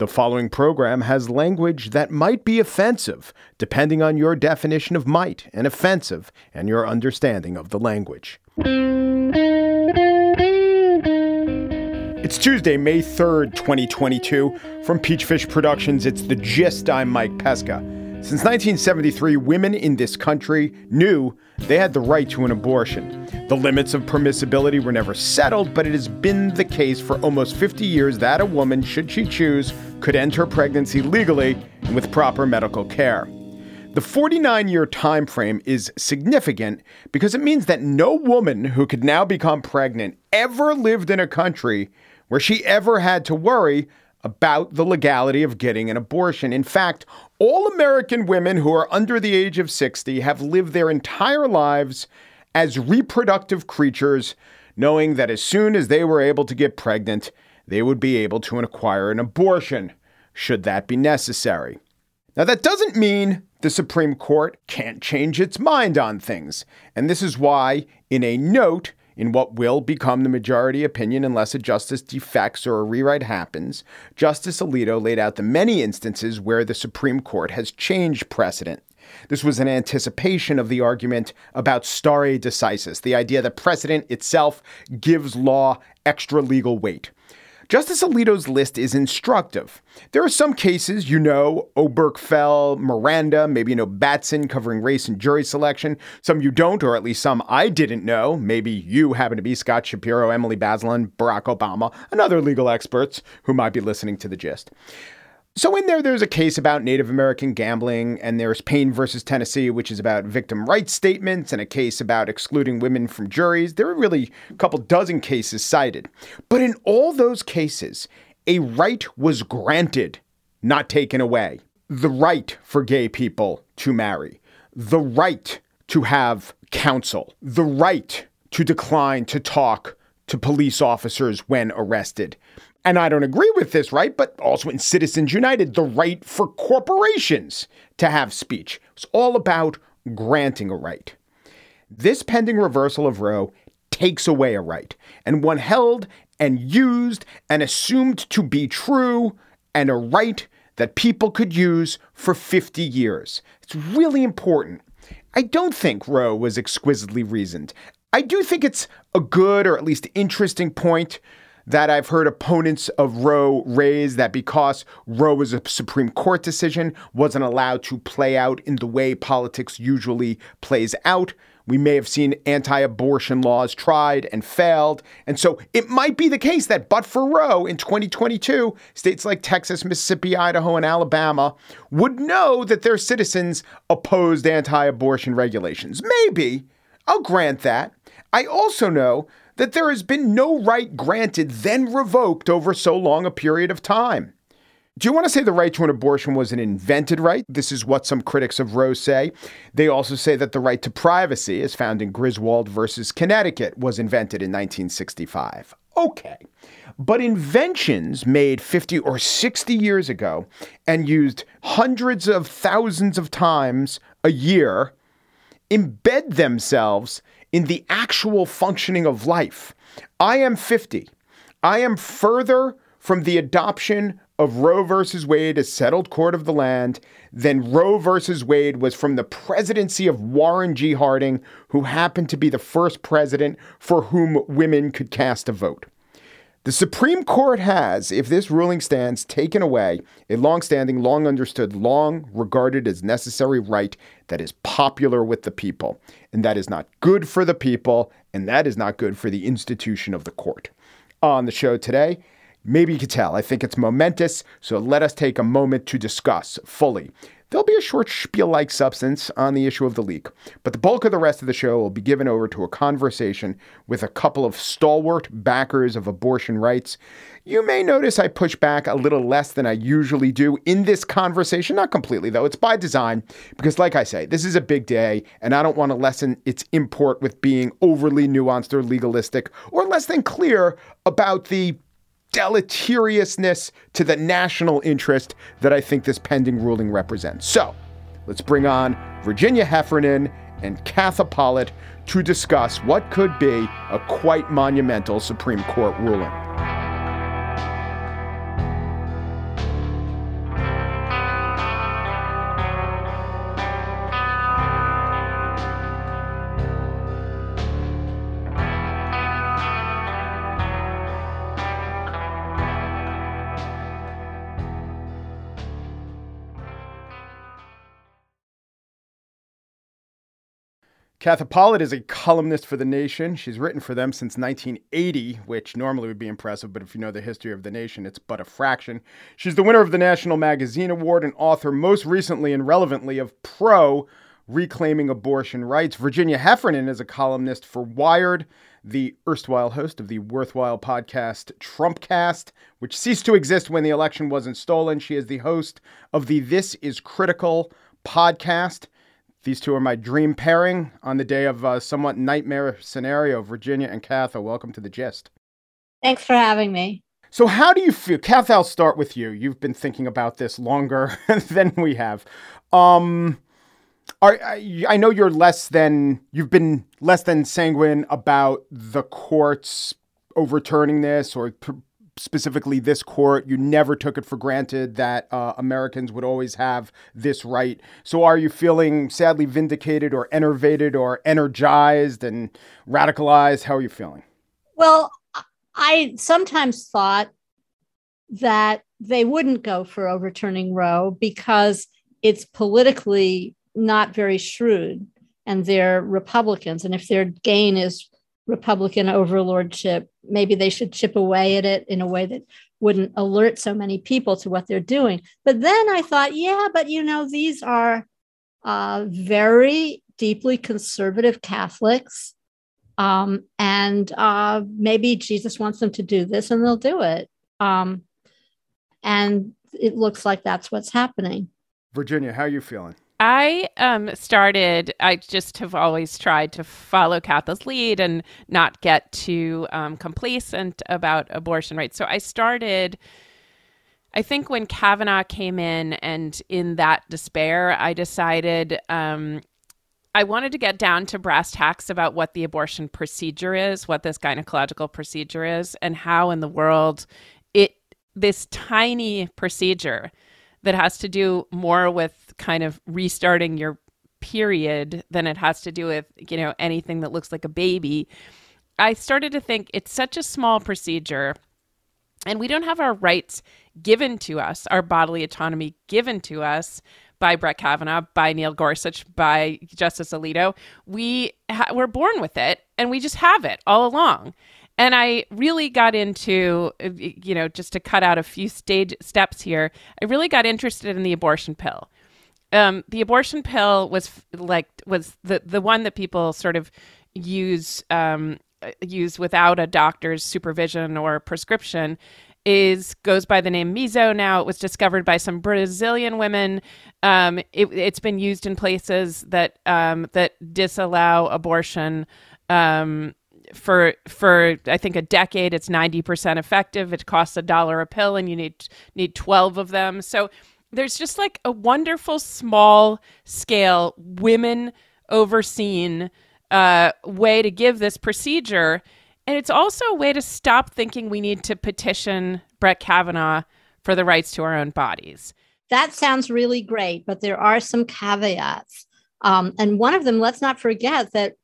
The following program has language that might be offensive, depending on your definition of might, and offensive and your understanding of the language. It's Tuesday, May 3rd, 2022. From Peachfish Productions, it's The Gist. I'm Mike Pesca. Since 1973, women in this country knew they had the right to an abortion. The limits of permissibility were never settled, but it has been the case for almost 50 years that a woman, should she choose, could end her pregnancy legally and with proper medical care. The 49 year time frame is significant because it means that no woman who could now become pregnant ever lived in a country where she ever had to worry about the legality of getting an abortion. In fact, all American women who are under the age of 60 have lived their entire lives as reproductive creatures, knowing that as soon as they were able to get pregnant, they would be able to acquire an abortion, should that be necessary. Now, that doesn't mean the Supreme Court can't change its mind on things. And this is why, in a note, in what will become the majority opinion unless a justice defects or a rewrite happens, Justice Alito laid out the many instances where the Supreme Court has changed precedent. This was an anticipation of the argument about stare decisis, the idea that precedent itself gives law extra legal weight. Justice Alito's list is instructive. There are some cases, you know, Obergefell, Miranda, maybe you know Batson covering race and jury selection. Some you don't, or at least some I didn't know. Maybe you happen to be Scott Shapiro, Emily Bazelon, Barack Obama, and other legal experts who might be listening to the gist. So, in there, there's a case about Native American gambling, and there's Payne versus Tennessee, which is about victim rights statements, and a case about excluding women from juries. There are really a couple dozen cases cited. But in all those cases, a right was granted, not taken away. The right for gay people to marry, the right to have counsel, the right to decline to talk to police officers when arrested, and I don't agree with this, right? But also in Citizens United, the right for corporations to have speech. It's all about granting a right. This pending reversal of Roe takes away a right, and one held and used and assumed to be true, and a right that people could use for 50 years. It's really important. I don't think Roe was exquisitely reasoned. I do think it's a good or at least interesting point that I've heard opponents of Roe raise that because Roe was a Supreme Court decision, wasn't allowed to play out in the way politics usually plays out. We may have seen anti abortion laws tried and failed. And so it might be the case that, but for Roe in 2022, states like Texas, Mississippi, Idaho, and Alabama would know that their citizens opposed anti abortion regulations. Maybe. I'll grant that. I also know that there has been no right granted, then revoked over so long a period of time. Do you want to say the right to an abortion was an invented right? This is what some critics of Roe say. They also say that the right to privacy, as found in Griswold versus Connecticut, was invented in 1965. Okay. But inventions made 50 or 60 years ago and used hundreds of thousands of times a year embed themselves in the actual functioning of life. I am 50. I am further from the adoption of Roe versus Wade as settled court of the land than Roe versus Wade was from the presidency of Warren G. Harding, who happened to be the first president for whom women could cast a vote. The Supreme Court has, if this ruling stands, taken away a long-standing, long understood, long regarded as necessary right that is popular with the people. And that is not good for the people, and that is not good for the institution of the court. On the show today, maybe you could tell, I think it's momentous, so let us take a moment to discuss fully There'll be a short spiel like substance on the issue of the leak, but the bulk of the rest of the show will be given over to a conversation with a couple of stalwart backers of abortion rights. You may notice I push back a little less than I usually do in this conversation, not completely though, it's by design, because like I say, this is a big day, and I don't want to lessen its import with being overly nuanced or legalistic or less than clear about the deleteriousness to the national interest that I think this pending ruling represents. So let's bring on Virginia Heffernan and Katha Pollitt to discuss what could be a quite monumental Supreme Court ruling. Katha Pollitt is a columnist for The Nation. She's written for them since 1980, which normally would be impressive, but if you know the history of The Nation, it's but a fraction. She's the winner of the National Magazine Award and author, most recently and relevantly, of Pro Reclaiming Abortion Rights. Virginia Heffernan is a columnist for Wired, the erstwhile host of the worthwhile podcast Trumpcast, which ceased to exist when the election wasn't stolen. She is the host of the This Is Critical podcast. These two are my dream pairing on the day of a somewhat nightmare scenario. Virginia and Katha, welcome to the gist. Thanks for having me. So, how do you feel? Kath, I'll start with you. You've been thinking about this longer than we have. Um, are, I know you're less than, you've been less than sanguine about the courts overturning this or specifically this court, you never took it for granted that uh, Americans would always have this right. So are you feeling sadly vindicated or enervated or energized and radicalized? How are you feeling? Well, I sometimes thought that they wouldn't go for overturning Roe because it's politically not very shrewd and they're Republicans. And if their gain is Republican overlordship, maybe they should chip away at it in a way that wouldn't alert so many people to what they're doing. But then I thought, yeah, but you know, these are uh, very deeply conservative Catholics. Um, and uh, maybe Jesus wants them to do this and they'll do it. Um, and it looks like that's what's happening. Virginia, how are you feeling? I um, started, I just have always tried to follow Katha's lead and not get too um, complacent about abortion rights. So I started, I think when Kavanaugh came in and in that despair, I decided um, I wanted to get down to brass tacks about what the abortion procedure is, what this gynecological procedure is, and how in the world it, this tiny procedure that has to do more with kind of restarting your period than it has to do with, you know, anything that looks like a baby. I started to think it's such a small procedure and we don't have our rights given to us, our bodily autonomy given to us by Brett Kavanaugh, by Neil Gorsuch, by Justice Alito. We ha- we're born with it and we just have it all along. And I really got into, you know, just to cut out a few stage steps here, I really got interested in the abortion pill. Um, the abortion pill was like was the the one that people sort of use um, use without a doctor's supervision or prescription is goes by the name Miso now. It was discovered by some Brazilian women. Um, it, has been used in places that um, that disallow abortion. Um, for for I think a decade it's 90% effective. It costs a dollar a pill and you need need 12 of them. So there's just like a wonderful small scale women overseen uh, way to give this procedure. And it's also a way to stop thinking we need to petition Brett Kavanaugh for the rights to our own bodies. That sounds really great, but there are some caveats. Um, and one of them, let's not forget that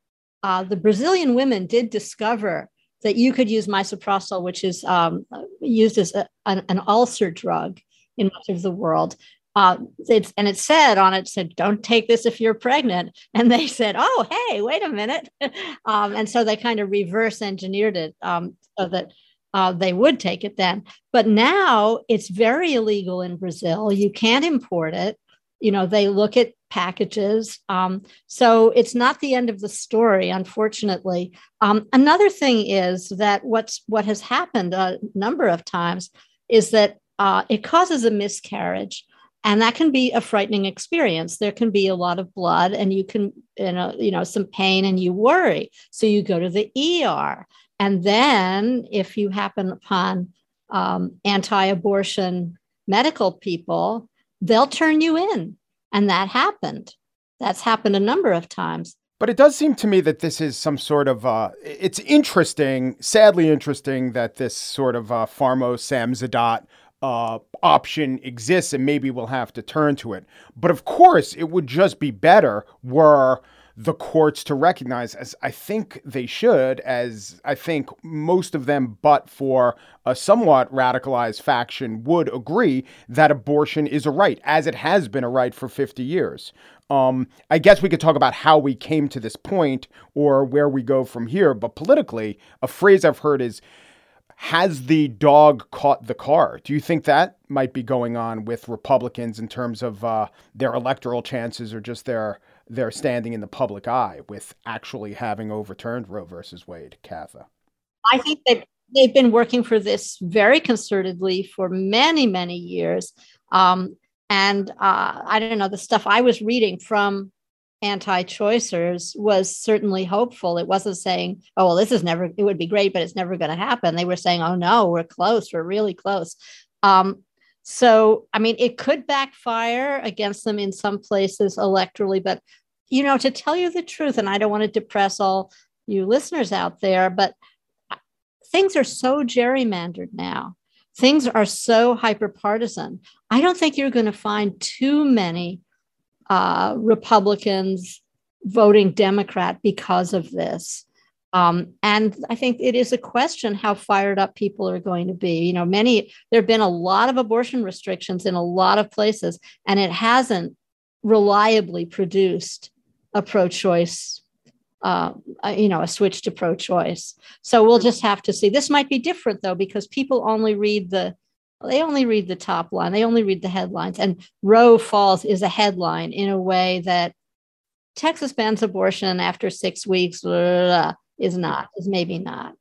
uh, the Brazilian women did discover that you could use misoprostol, which is um, used as a, an, an, ulcer drug in much of the world. Uh, it's, and it said on it said, "Don't take this if you're pregnant." And they said, "Oh, hey, wait a minute," um, and so they kind of reverse engineered it um, so that uh, they would take it then. But now it's very illegal in Brazil. You can't import it you know they look at packages. Um, so it's not the end of the story unfortunately. Um, another thing is that what's what has happened a number of times is that uh, it causes a miscarriage and that can be a frightening experience. There can be a lot of blood and you can you know, you know some pain and you worry. So you go to the er and then if you happen upon um, anti-abortion medical people they'll turn you in. And that happened. That's happened a number of times. But it does seem to me that this is some sort of, uh, it's interesting, sadly interesting that this sort of uh, Pharmo Samizdat uh, option exists and maybe we'll have to turn to it. But of course, it would just be better were the courts to recognize, as I think they should, as I think most of them, but for a somewhat radicalized faction, would agree that abortion is a right, as it has been a right for 50 years. Um, I guess we could talk about how we came to this point or where we go from here, but politically, a phrase I've heard is has the dog caught the car? Do you think that might be going on with Republicans in terms of uh, their electoral chances or just their their standing in the public eye with actually having overturned Roe versus Wade, Katha? I think that they've been working for this very concertedly for many, many years. Um, and uh, I don't know, the stuff I was reading from anti-choicers was certainly hopeful. It wasn't saying, "Oh, well, this is never. It would be great, but it's never going to happen." They were saying, "Oh no, we're close. We're really close." Um, so, I mean, it could backfire against them in some places electorally, but you know, to tell you the truth, and I don't want to depress all you listeners out there, but things are so gerrymandered now. Things are so hyper partisan. I don't think you're going to find too many uh, Republicans voting Democrat because of this. Um, and I think it is a question how fired up people are going to be. You know, many, there have been a lot of abortion restrictions in a lot of places, and it hasn't reliably produced a pro choice, uh, you know, a switch to pro choice. So we'll just have to see. This might be different, though, because people only read the they only read the top line, they only read the headlines. And Roe falls is a headline in a way that Texas bans abortion after six weeks blah, blah, blah, is not, is maybe not.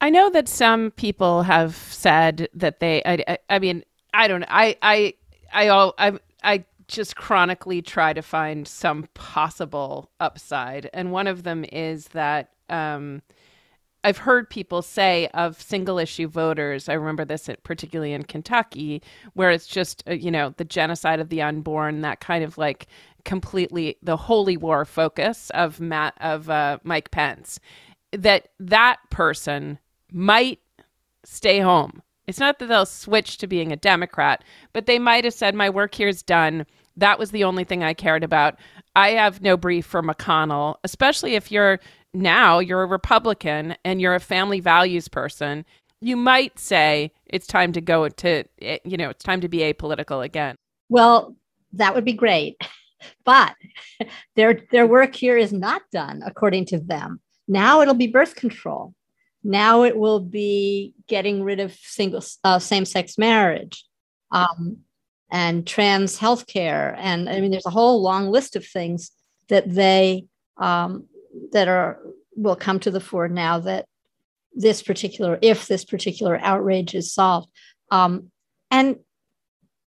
I know that some people have said that they, I, I, I mean, I don't. I, I, I, all, I, I just chronically try to find some possible upside. And one of them is that, um, I've heard people say of single issue voters. I remember this particularly in Kentucky, where it's just uh, you know the genocide of the unborn, that kind of like completely the holy war focus of Matt of uh, Mike Pence. That that person might stay home. It's not that they'll switch to being a Democrat, but they might have said, "My work here is done." That was the only thing I cared about. I have no brief for McConnell, especially if you're now you're a Republican and you're a family values person, you might say it's time to go to, eh, you know, it's time to be apolitical again. Well, that would be great. But their their work here is not done according to them. Now it'll be birth control. Now it will be getting rid of single uh, same sex marriage, um, and trans healthcare, and I mean, there's a whole long list of things that they um, that are will come to the fore now that this particular if this particular outrage is solved. Um, and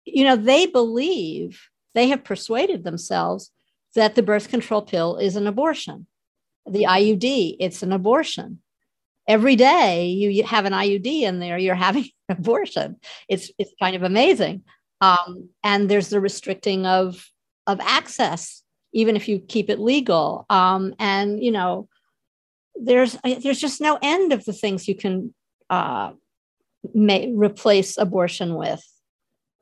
you know they believe they have persuaded themselves that the birth control pill is an abortion the iud it's an abortion every day you have an iud in there you're having an abortion it's it's kind of amazing um, and there's the restricting of of access even if you keep it legal. Um, and you know, there's there's just no end of the things you can uh, may, replace abortion with.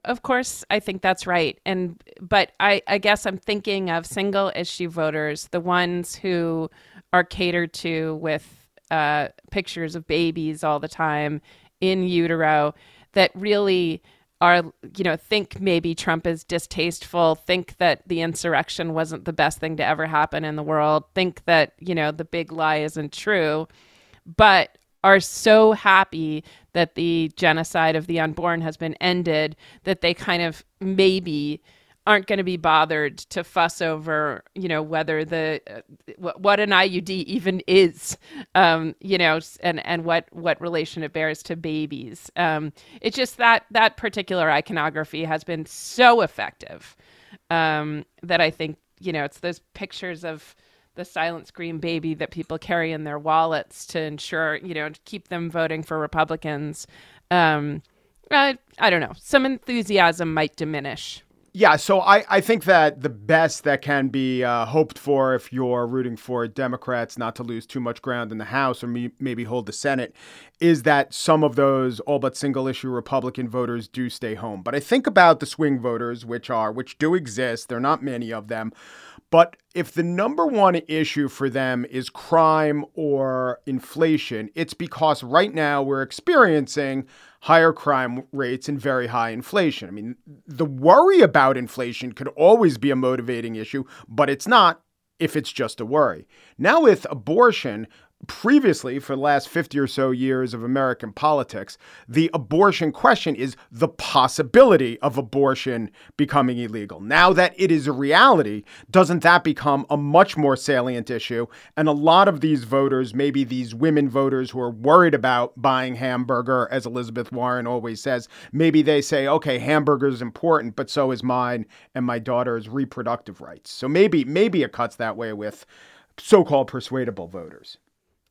Of course, I think that's right. And but I, I guess I'm thinking of single issue voters, the ones who are catered to with uh, pictures of babies all the time in utero that really are you know think maybe Trump is distasteful, think that the insurrection wasn't the best thing to ever happen in the world, think that you know the big lie isn't true, but are so happy that the genocide of the unborn has been ended that they kind of maybe aren't going to be bothered to fuss over, you know, whether the uh, what, an IUD even is, um, you know, and and what what relation it bears to babies. Um, it's just that that particular iconography has been so effective um, that I think you know it's those pictures of the silent scream baby that people carry in their wallets to ensure you know to keep them voting for Republicans. Um, I, I don't know. Some enthusiasm might diminish yeah, so I, I think that the best that can be uh, hoped for if you're rooting for Democrats not to lose too much ground in the House or me, maybe hold the Senate is that some of those all but single issue Republican voters do stay home. But I think about the swing voters, which are, which do exist, there are not many of them. But if the number one issue for them is crime or inflation, it's because right now we're experiencing higher crime rates and very high inflation. I mean, the worry about inflation could always be a motivating issue, but it's not if it's just a worry. Now, with abortion, previously, for the last 50 or so years of American politics, the abortion question is the possibility of abortion becoming illegal. Now that it is a reality, doesn't that become a much more salient issue? And a lot of these voters, maybe these women voters who are worried about buying hamburger, as Elizabeth Warren always says, maybe they say, okay, hamburger is important, but so is mine and my daughter's reproductive rights. So maybe, maybe it cuts that way with so-called persuadable voters.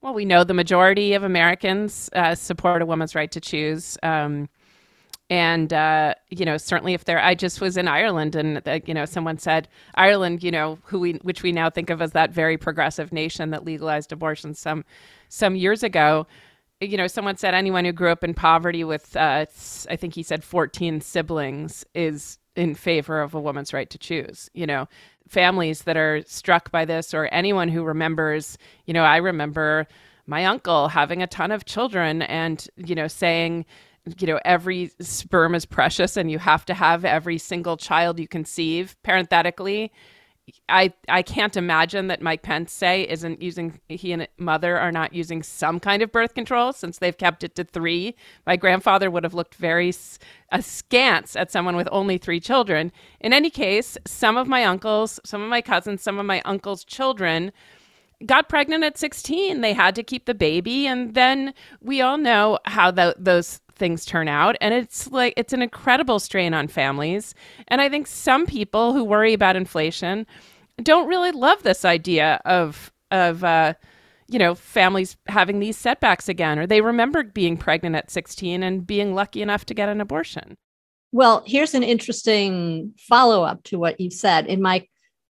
Well, we know the majority of Americans uh, support a woman's right to choose. Um, and uh, you know, certainly if they're, I just was in Ireland, and uh, you know, someone said Ireland, you know, who we, which we now think of as that very progressive nation that legalized abortion some, some years ago. You know, someone said anyone who grew up in poverty with, uh, I think he said, 14 siblings is in favor of a woman's right to choose. You know, families that are struck by this or anyone who remembers, you know, I remember my uncle having a ton of children and, you know, saying, you know, every sperm is precious and you have to have every single child you conceive parenthetically. I I can't imagine that Mike Pence say isn't using he and mother are not using some kind of birth control since they've kept it to three. My grandfather would have looked very askance at someone with only three children. In any case, some of my uncles, some of my cousins, some of my uncles' children got pregnant at 16. They had to keep the baby, and then we all know how the, those things turn out. And it's like it's an incredible strain on families. And i think some people who worry about inflation don't really love this idea of of uh, you know families having these setbacks again or they remember being pregnant at 16 and being lucky enough to get an abortion. Well here's an interesting follow-up to what you said. In my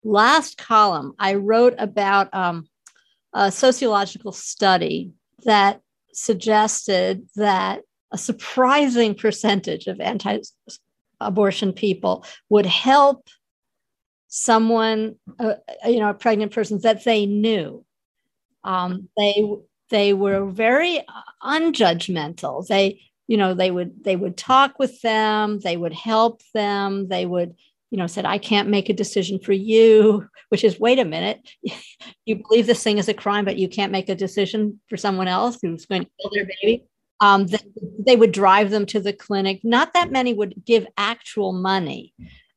last column i wrote about um, a sociological study that suggested that a surprising percentage of anti abortion people would help someone, uh, you know, a pregnant person that they knew. Um, they they were very unjudgmental. They, you know, they would they would talk with them. They would help them. They would, you know, said, "I can't make a decision for you," which is, wait a minute, you believe this thing is a crime, but you can't make a decision for someone else who's going to kill their baby um, they, they would drive them to the clinic. Not that many would give actual money,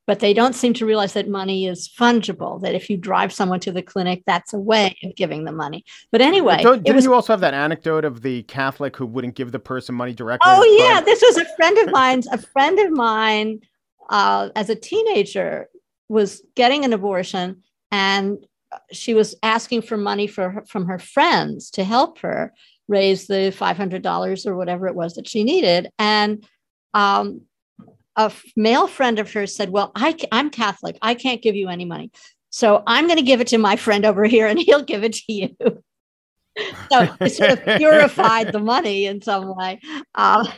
but they don't seem to realize that money is fungible. That if you drive someone to the clinic, that's a way of giving them money. But anyway, don't, didn't was, you also have that anecdote of the Catholic who wouldn't give the person money directly? Oh yeah, this was a friend of mine's. A friend of mine, uh, as a teenager, was getting an abortion, and she was asking for money for her, from her friends to help her raise the $500 or whatever it was that she needed. And um, a male friend of hers said, Well, I, I'm Catholic. I can't give you any money. So I'm going to give it to my friend over here and he'll give it to you. so it sort of purified the money in some way. Uh,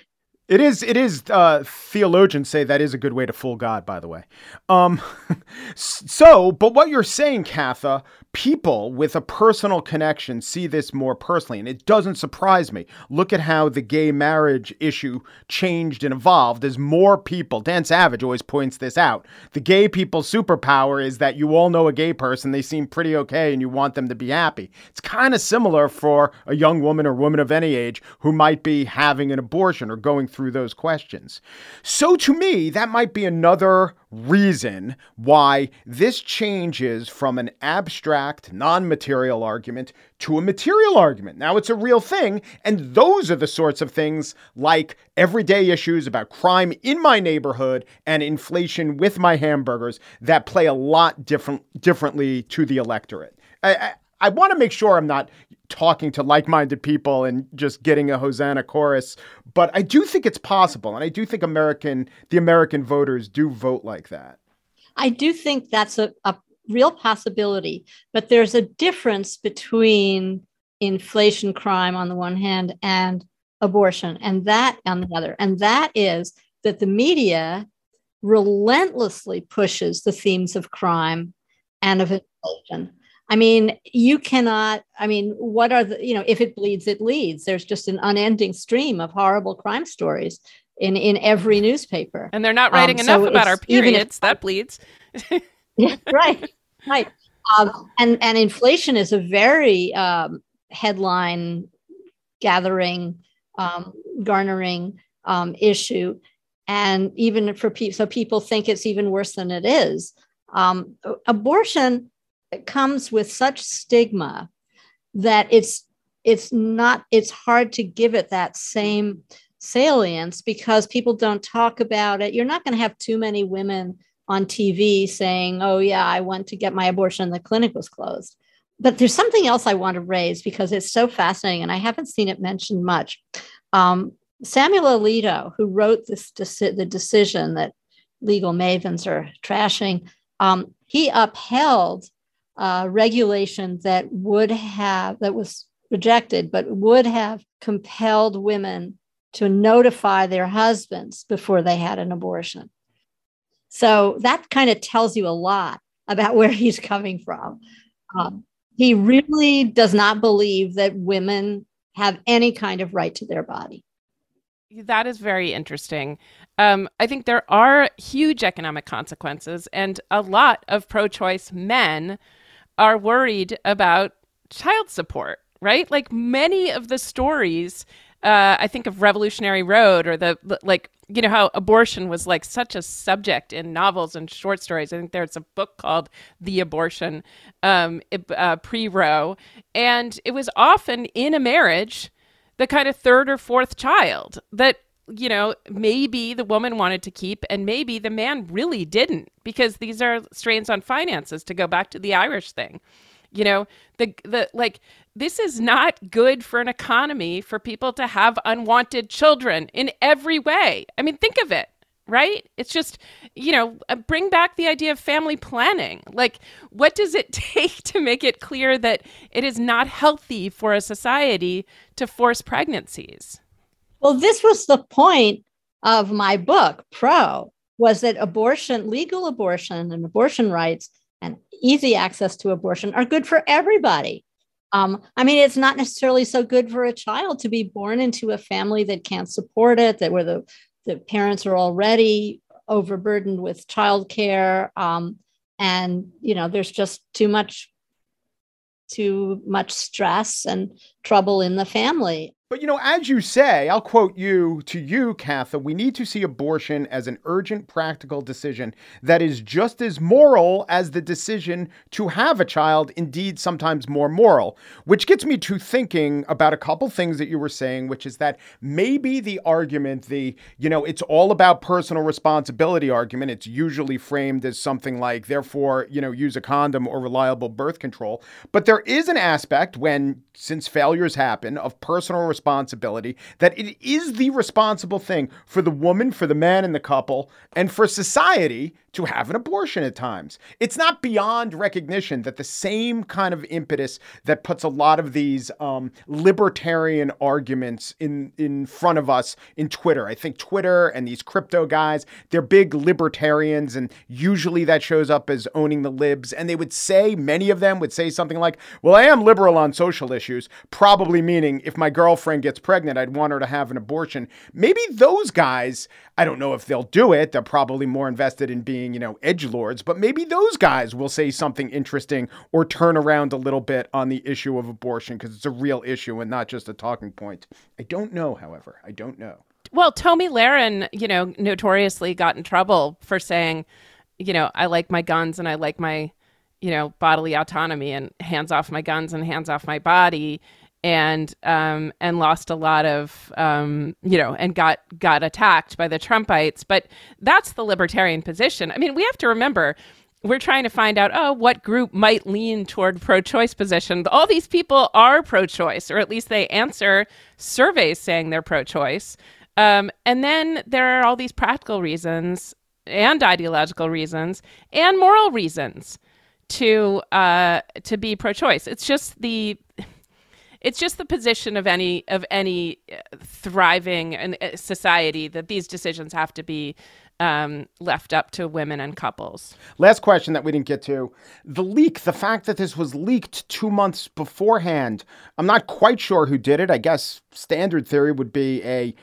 it is. It is. Uh, theologians say that is a good way to fool God. By the way. Um, so, but what you're saying, Katha, people with a personal connection see this more personally, and it doesn't surprise me. Look at how the gay marriage issue changed and evolved as more people. Dan Savage always points this out. The gay people's superpower is that you all know a gay person, they seem pretty okay, and you want them to be happy. It's kind of similar for a young woman or woman of any age who might be having an abortion or going through those questions. So, to me, that might be another reason why this changes from an abstract, non material argument to a material argument. Now it's a real thing, and those are the sorts of things like everyday issues about crime in my neighborhood and inflation with my hamburgers that play a lot different differently to the electorate. I, I, I want to make sure I'm not talking to like-minded people and just getting a hosanna chorus. But i do think it's possible and i do think american the american voters do vote like that. I do think that's a, a real possibility but there's a difference between inflation crime on the one hand and abortion and that on the other. And that is that the media relentlessly pushes the themes of crime and of legislation. I mean, you cannot, I mean, what are the, you know, if it bleeds, it leads. There's just an unending stream of horrible crime stories in, in every newspaper. And they're not writing um, enough so about our periods. If, that bleeds. yeah, right, right. Um, and, and inflation is a very um, headline gathering, um, garnering um, issue. And even for people, so people think it's even worse than it is. Um, abortion comes with such stigma that it's it's not it's hard to give it that same salience because people don't talk about it. You're not going to have too many women on TV saying, "Oh yeah, I went to get my abortion, the clinic was closed." But there's something else I want to raise because it's so fascinating, and I haven't seen it mentioned much. Um, Samuel Alito, who wrote this deci- the decision that legal mavens are trashing, um, he upheld uh, regulation that would have that was rejected, but would have compelled women to notify their husbands before they had an abortion. So that kind of tells you a lot about where he's coming from. Um, he really does not believe that women have any kind of right to their body. That is very interesting. Um, I think there are huge economic consequences, and a lot of pro choice men are worried about child support, right? Like many of the stories, uh, I think of Revolutionary Road or the, like, you know, how abortion was like such a subject in novels and short stories. I think there's a book called The Abortion, um, uh, pre Roe, and it was often in a marriage the kind of third or fourth child that you know maybe the woman wanted to keep and maybe the man really didn't because these are strains on finances to go back to the irish thing you know the the like this is not good for an economy for people to have unwanted children in every way i mean think of it right? It's just, you know, uh, bring back the idea of family planning. Like, what does it take to make it clear that it is not healthy for a society to force pregnancies? Well, this was the point of my book, Pro, was that abortion, legal abortion, and abortion rights and easy access to abortion are good for everybody. Um, I mean, it's not necessarily so good for a child to be born into a family that can't support it, that where the the parents are already overburdened with childcare, um, and you know there's just too much too much stress and trouble in the family but you know, as you say, I'll quote you to you, Katha, we need to see abortion as an urgent practical decision that is just as moral as the decision to have a child, indeed, sometimes more moral. Which gets me to thinking about a couple things that you were saying, which is that maybe the argument, the, you know, it's all about personal responsibility argument, it's usually framed as something like, therefore, you know, use a condom or reliable birth control. But there is an aspect when, since failures happen, of personal responsibility responsibility, that it is the responsible thing for the woman, for the man in the couple, and for society to have an abortion at times. It's not beyond recognition that the same kind of impetus that puts a lot of these um, libertarian arguments in in front of us in Twitter. I think Twitter and these crypto guys, they're big libertarians, and usually that shows up as owning the libs. And they would say, many of them would say something like, "Well, I am liberal on social issues," probably meaning if my girlfriend gets pregnant, I'd want her to have an abortion. Maybe those guys I don't know if they'll do it. They're probably more invested in being, you know, edge lords, but maybe those guys will say something interesting or turn around a little bit on the issue of abortion because it's a real issue and not just a talking point. I don't know, however. I don't know. Well, Tomi Lahren, you know, notoriously got in trouble for saying, you know, I like my guns and I like my, you know, bodily autonomy and hands off my guns and hands off my body and um, and lost a lot of um, you know and got got attacked by the Trumpites. But that's the libertarian position. I mean, we have to remember we're trying to find out oh what group might lean toward pro-choice position. All these people are pro-choice, or at least they answer surveys saying they're pro-choice. Um, and then there are all these practical reasons and ideological reasons and moral reasons to uh, to be pro-choice. It's just the it's just the position of any of any uh, thriving uh, society that these decisions have to be um, left up to women and couples. Last question that we didn't get to the leak, the fact that this was leaked two months beforehand. I'm not quite sure who did it. I guess standard theory would be a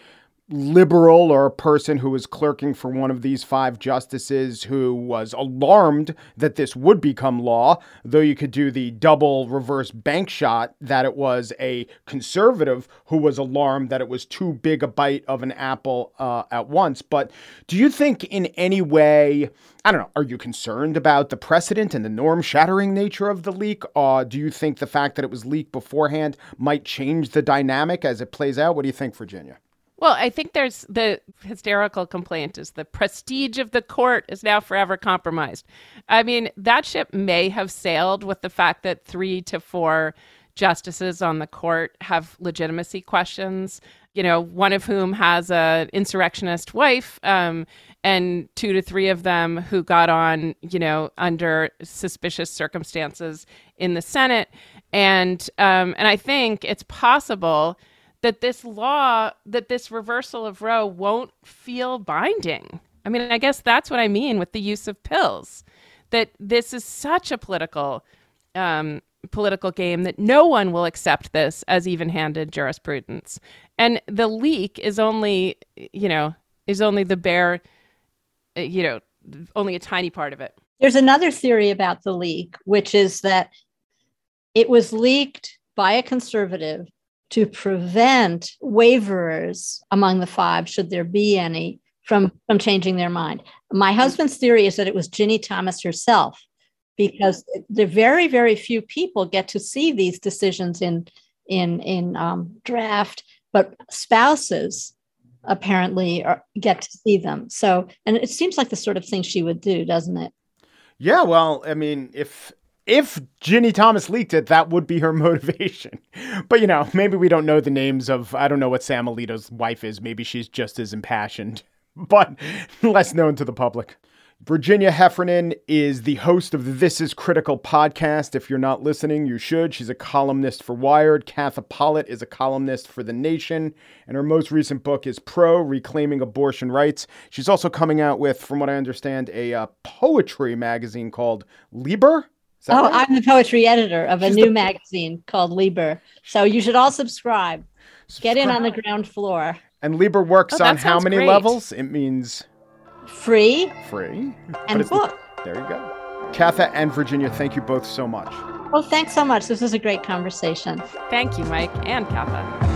liberal or a person who was clerking for one of these five justices who was alarmed that this would become law, though you could do the double reverse bank shot that it was a conservative who was alarmed that it was too big a bite of an apple uh, at once. But do you think in any way, I don't know, are you concerned about the precedent and the norm shattering nature of the leak? Or do you think the fact that it was leaked beforehand might change the dynamic as it plays out? What do you think, Virginia? Well, I think there's the hysterical complaint is the prestige of the court is now forever compromised. I mean, that ship may have sailed with the fact that three to four justices on the court have legitimacy questions. You know, one of whom has a insurrectionist wife, um, and two to three of them who got on, you know, under suspicious circumstances in the Senate, and um, and I think it's possible that this law, that this reversal of Roe won't feel binding. I mean, I guess that's what I mean with the use of pills. That this is such a political um, political game that no one will accept this as even-handed jurisprudence. And the leak is only, you know, is only the bare, uh, you know, only a tiny part of it. There's another theory about the leak, which is that it was leaked by a conservative to prevent waverers among the five, should there be any, from, from changing their mind. My husband's theory is that it was Ginny Thomas herself, because the very, very few people get to see these decisions in in in um, draft, but spouses apparently are, get to see them. So, and it seems like the sort of thing she would do, doesn't it? Yeah, well, I mean, if if Ginny Thomas leaked it, that would be her motivation. But you know, maybe we don't know the names of I don't know what Sam Alito's wife is. Maybe she's just as impassioned, but less known to the public. Virginia Heffernan is the host of the This Is Critical podcast. If you're not listening, you should. She's a columnist for Wired. Katha Pollitt is a columnist for The Nation. And her most recent book is Pro Reclaiming Abortion Rights. She's also coming out with, from what I understand, a uh, poetry magazine called Liber. Oh, right? I'm the poetry editor of a She's new the... magazine called Liber. So you should all subscribe. subscribe. Get in on the ground floor. And Liber works oh, on how many great. levels? It means free. Free. And book. The... there you go. Katha and Virginia, thank you both so much. Well, thanks so much. This was a great conversation. Thank you, Mike and Katha.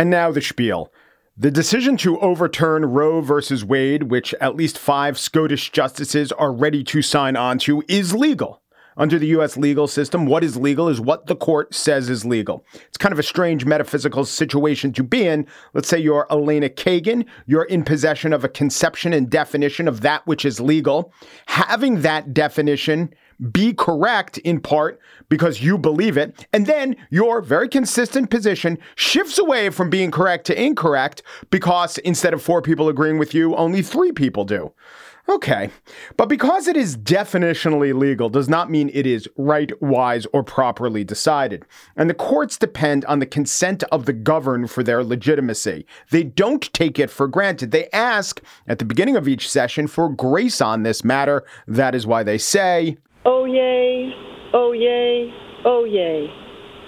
And now the spiel. The decision to overturn Roe versus Wade, which at least five SCOTUS justices are ready to sign on to, is legal. Under the US legal system, what is legal is what the court says is legal. It's kind of a strange metaphysical situation to be in. Let's say you're Elena Kagan, you're in possession of a conception and definition of that which is legal. Having that definition be correct in part because you believe it. And then your very consistent position shifts away from being correct to incorrect because instead of four people agreeing with you, only three people do. Okay. But because it is definitionally legal does not mean it is right, wise, or properly decided. And the courts depend on the consent of the governed for their legitimacy. They don't take it for granted. They ask at the beginning of each session for grace on this matter. That is why they say, Oh, yay, oh, yay, oh, yay.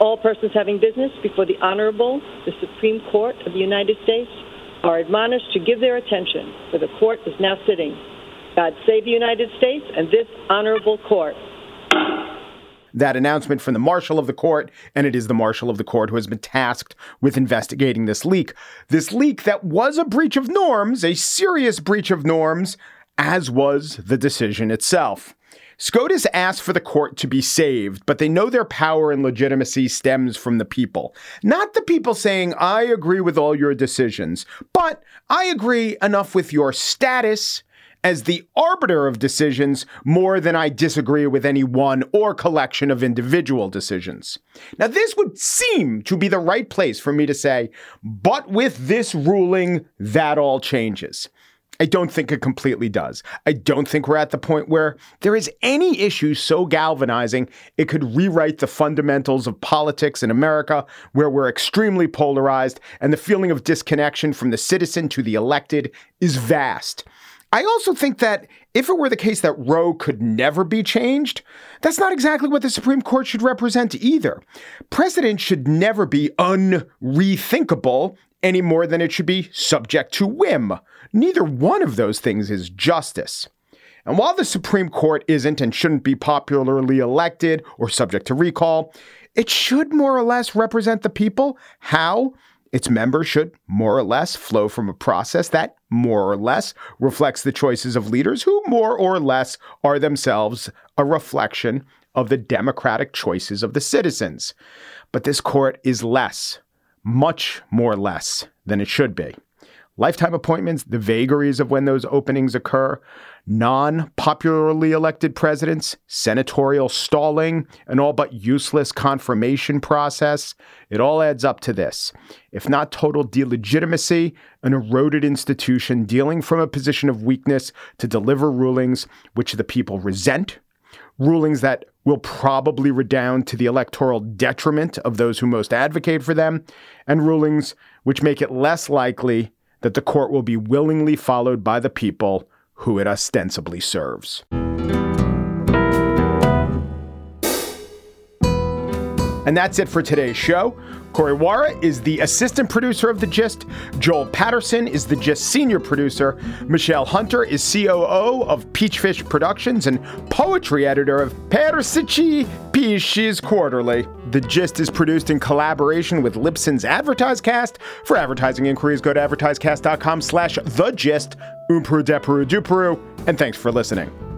All persons having business before the Honorable, the Supreme Court of the United States, are admonished to give their attention, for the court is now sitting. God save the United States and this honorable court. That announcement from the marshal of the court, and it is the marshal of the court who has been tasked with investigating this leak. This leak that was a breach of norms, a serious breach of norms, as was the decision itself. SCOTUS asked for the court to be saved, but they know their power and legitimacy stems from the people. Not the people saying, I agree with all your decisions, but I agree enough with your status as the arbiter of decisions more than I disagree with any one or collection of individual decisions. Now, this would seem to be the right place for me to say, but with this ruling, that all changes. I don't think it completely does. I don't think we're at the point where there is any issue so galvanizing it could rewrite the fundamentals of politics in America, where we're extremely polarized and the feeling of disconnection from the citizen to the elected is vast. I also think that if it were the case that Roe could never be changed, that's not exactly what the Supreme Court should represent either. Precedent should never be unrethinkable any more than it should be subject to whim. Neither one of those things is justice. And while the Supreme Court isn't and shouldn't be popularly elected or subject to recall, it should more or less represent the people. How? Its members should more or less flow from a process that more or less reflects the choices of leaders who more or less are themselves a reflection of the democratic choices of the citizens. But this court is less much more less than it should be. Lifetime appointments, the vagaries of when those openings occur, non popularly elected presidents, senatorial stalling, an all but useless confirmation process. It all adds up to this. If not total delegitimacy, an eroded institution dealing from a position of weakness to deliver rulings which the people resent, rulings that will probably redound to the electoral detriment of those who most advocate for them, and rulings which make it less likely that the court will be willingly followed by the people who it ostensibly serves. And that's it for today's show. Corey Wara is the assistant producer of The Gist. Joel Patterson is The Gist senior producer. Michelle Hunter is COO of Peachfish Productions and poetry editor of Persici Peaches Quarterly. The Gist is produced in collaboration with Libsyn's AdvertiseCast. For advertising inquiries, go to advertisecast.com slash The Gist. Umpru deperu duperu. And thanks for listening.